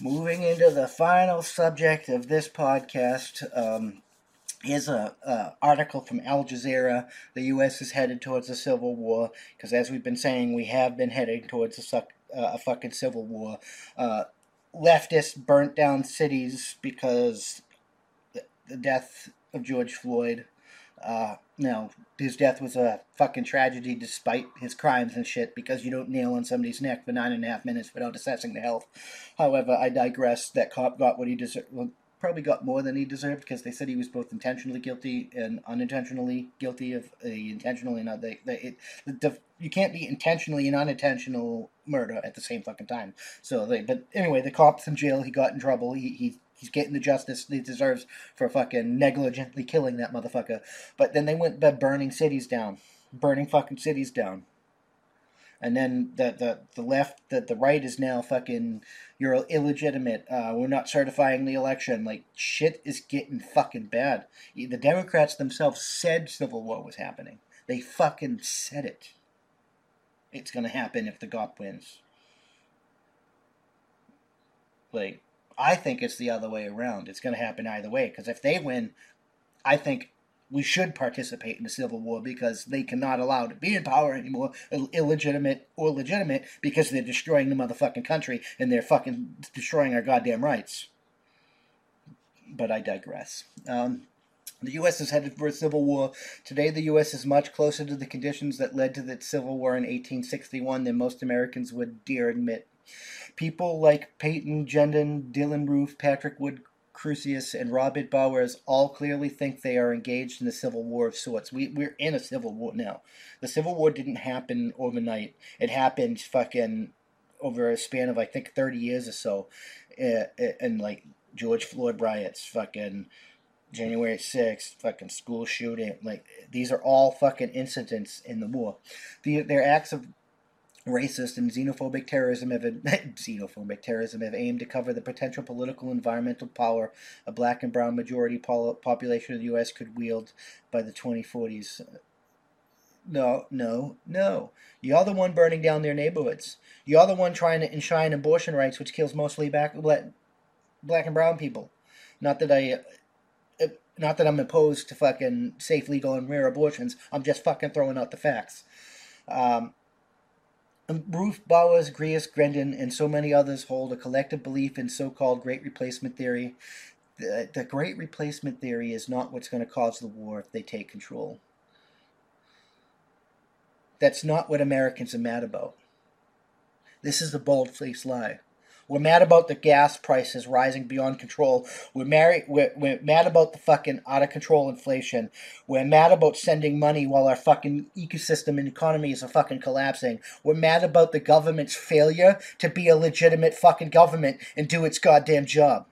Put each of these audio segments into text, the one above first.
Moving into the final subject of this podcast, um, a, a, article from Al Jazeera. The U.S. is headed towards a civil war because, as we've been saying, we have been heading towards a, suck, uh, a fucking civil war. Uh, leftists burnt down cities because the, the death of George Floyd. Uh, no, his death was a fucking tragedy despite his crimes and shit because you don't nail on somebody's neck for nine and a half minutes without assessing the health. However, I digress. That cop got what he deserved. Well, probably got more than he deserved because they said he was both intentionally guilty and unintentionally guilty of the intentionally not it, the, you can't be intentionally and unintentional murder at the same fucking time. So they but anyway, the cop's in jail. He got in trouble. He he he's getting the justice he deserves for fucking negligently killing that motherfucker. But then they went to burning cities down, burning fucking cities down. And then the the, the left the, the right is now fucking you're illegitimate uh, we're not certifying the election. Like shit is getting fucking bad. The democrats themselves said civil war was happening. They fucking said it. It's gonna happen if the gop wins. Like i think it's the other way around it's gonna happen either way because if they win i think we should participate in the civil war because they cannot allow to be in power anymore, illegitimate or legitimate, because they're destroying the motherfucking country and they're fucking destroying our goddamn rights. But I digress. Um, the U.S. is headed for a civil war. Today, the U.S. is much closer to the conditions that led to the Civil War in 1861 than most Americans would dare admit. People like Payton Gendron, Dylann Roof, Patrick Wood Crusius and Robert Bowers all clearly think they are engaged in a civil war of sorts. We, we're in a civil war now. The civil war didn't happen overnight. It happened fucking over a span of I think 30 years or so. Uh, and like George Floyd riots, fucking January 6th, fucking school shooting. Like these are all fucking incidents in the war. The, they're acts of racist and xenophobic terrorism have xenophobic terrorism have aimed to cover the potential political environmental power a black and brown majority population of the U.S. could wield by the 2040s. No, no, no. You're the one burning down their neighborhoods. You're the one trying to enshrine abortion rights, which kills mostly black, black and brown people. Not that I, uh, not that I'm opposed to fucking safe, legal, and rare abortions. I'm just fucking throwing out the facts. Um, Roof, Bowers, Griess, Gendron, and so many others hold a collective belief in so-called Great Replacement Theory. The, the Great Replacement Theory is not what's going to cause the war if they take control. That's not what Americans are mad about. This is a bold-faced lie. We're mad about the gas prices rising beyond control. We're, married, we're, we're mad about the fucking out of control inflation. We're mad about sending money while our fucking ecosystem and economy is fucking collapsing. We're mad about the government's failure to be a legitimate fucking government and do its goddamn job.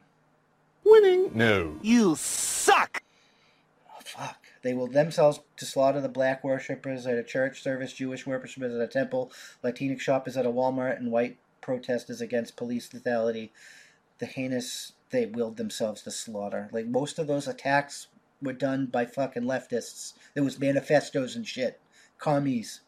Winning. No. You suck! Oh, fuck. They will themselves to slaughter the black worshippers at a church service, Jewish worshippers at a temple, Latinx shoppers at a Walmart, and white protesters against police lethality, the heinous they willed themselves to slaughter. Like most of those attacks were done by fucking leftists. There was manifestos and shit. Commies.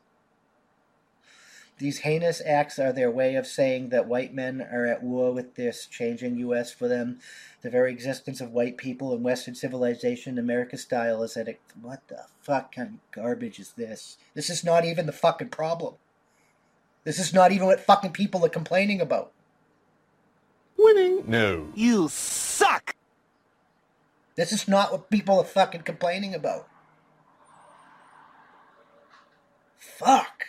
These heinous acts are their way of saying that white men are at war with this changing U.S. for them. The very existence of white people and Western civilization, America style, is at it. What the fuck kind of garbage is this? This is not even the fucking problem. This is not even what fucking people are complaining about. Winning. No. You suck! This is not what people are fucking complaining about. Fuck.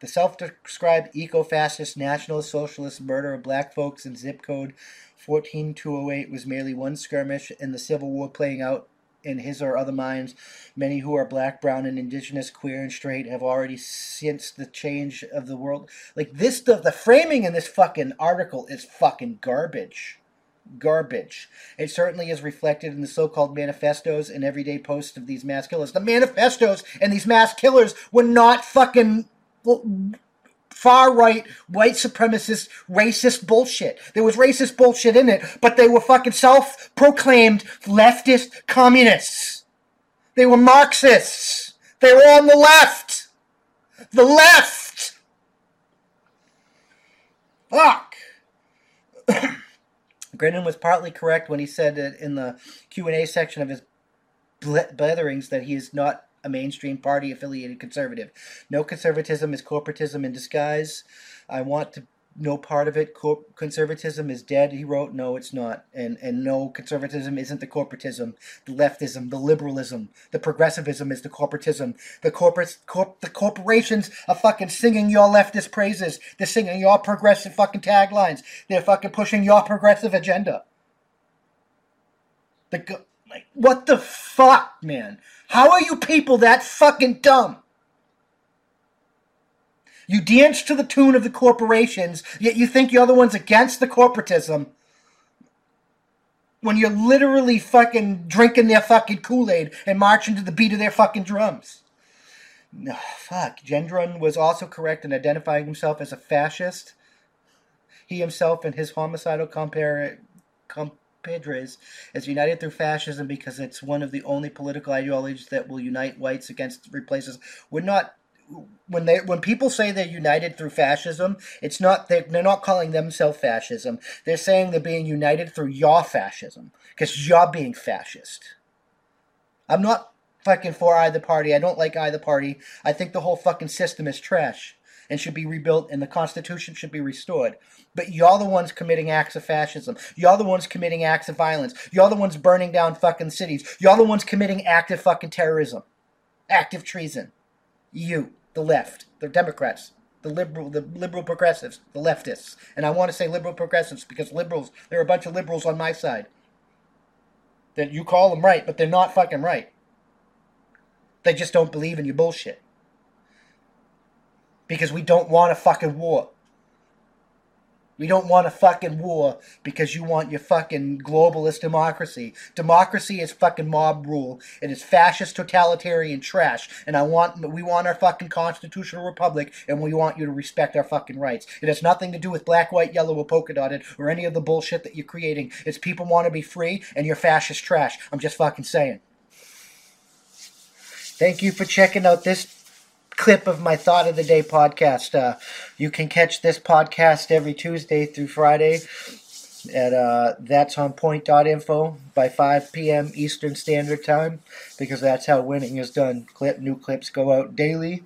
The self-described eco-fascist national socialist murder of black folks in zip code 14208 was merely one skirmish in the Civil War playing out in his or other minds. Many who are black, brown, and indigenous, queer, and straight have already since the change of the world. Like this stuff, the framing in this fucking article is fucking garbage. Garbage. It certainly is reflected in the so called manifestos and everyday posts of these mass killers. The manifestos and these mass killers were not fucking far right, white supremacist, racist bullshit. There was racist bullshit in it, but they were fucking self proclaimed leftist communists. They were Marxists. They were on the left. The left. Fuck. Gendron was partly correct when he said that in the Q&A section of his bletherings that he is not a mainstream party affiliated conservative. No conservatism is corporatism in disguise. I want to no part of it. Conservatism is dead. He wrote, no, it's not, and and no, conservatism isn't the corporatism, the leftism, the liberalism, the progressivism is the corporatism. The corporate, corp, the corporations are fucking singing your leftist praises. They're singing your progressive fucking taglines. They're fucking pushing your progressive agenda. The like, what the fuck, man? How are you people that fucking dumb? You dance to the tune of the corporations, yet you think you're the ones against the corporatism when you're literally fucking drinking their fucking Kool-Aid and marching to the beat of their fucking drums. No, fuck. Gendron was also correct in identifying himself as a fascist. He himself and his homicidal compare, compadres is united through fascism because it's one of the only political ideologies that will unite whites against replaces. We're not when they when people say they're united through fascism, it's not they're, they're not calling themselves fascism. They're saying they're being united through your fascism because you're being fascist. I'm not fucking for either party. I don't like either party. I think the whole fucking system is trash and should be rebuilt and the Constitution should be restored. But you're the ones committing acts of fascism. You're the ones committing acts of violence. You're the ones burning down fucking cities. You're the ones committing active fucking terrorism. Active treason. You the left, the Democrats, the liberal, the liberal progressives, the leftists, and I want to say liberal progressives because liberals, there are a bunch of liberals on my side. That you call them right, but they're not fucking right. They just don't believe in your bullshit. Because we don't want a fucking war. We don't want a fucking war because you want your fucking globalist democracy. Democracy is fucking mob rule. It is fascist totalitarian trash. And I want we want our fucking constitutional republic and we want you to respect our fucking rights. It has nothing to do with black, white, yellow, or polka dotted or any of the bullshit that you're creating. It's people want to be free and you're fascist trash. I'm just fucking saying. Thank you for checking out this clip of my Thought of the Day podcast. Uh, you can catch this podcast every Tuesday through Friday at uh, that's on point.info by 5 p.m. Eastern Standard Time because that's how winning is done. Clip new clips go out daily.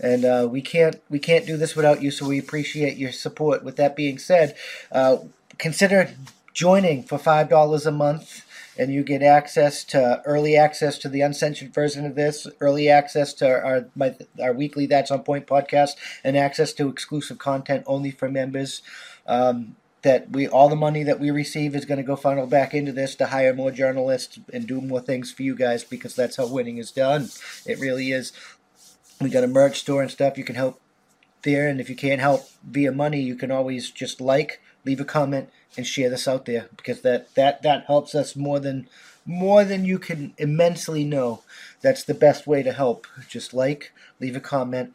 And uh, we can't we can't do this without you, so we appreciate your support. With that being said, uh, consider joining for five dollars a month and you get access to early access to the uncensored version of this, early access to our my, our weekly That's on Point podcast, and access to exclusive content only for members. Um, that we all the money that we receive is going to go funnel back into this to hire more journalists and do more things for you guys because that's how winning is done. It really is. We got a merch store and stuff. You can help there, and if you can't help via money, you can always just like, leave a comment, and share this out there because that that that helps us more than more than you can immensely know. That's the best way to help. Just like, leave a comment,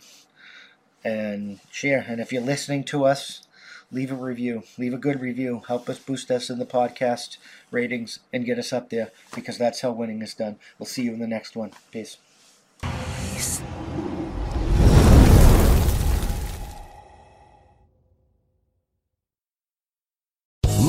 and share. And if you're listening to us, leave a review. Leave a good review. Help us boost us in the podcast ratings and get us up there because that's how winning is done. We'll see you in the next one. Peace.